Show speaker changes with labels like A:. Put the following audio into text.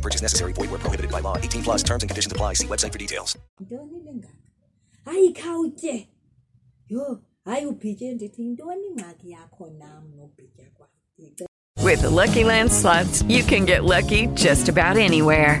A: No purchase necessary. Void where prohibited by law. 18 plus terms and conditions apply. See website for details.
B: Tindoni lengaka. Hayi khawutye. Yho, hayi ubhitye ndithi yintoni ingxaki yakho nam nobhitya kwam.
C: With the Lucky Land slots, you can get lucky just about anywhere.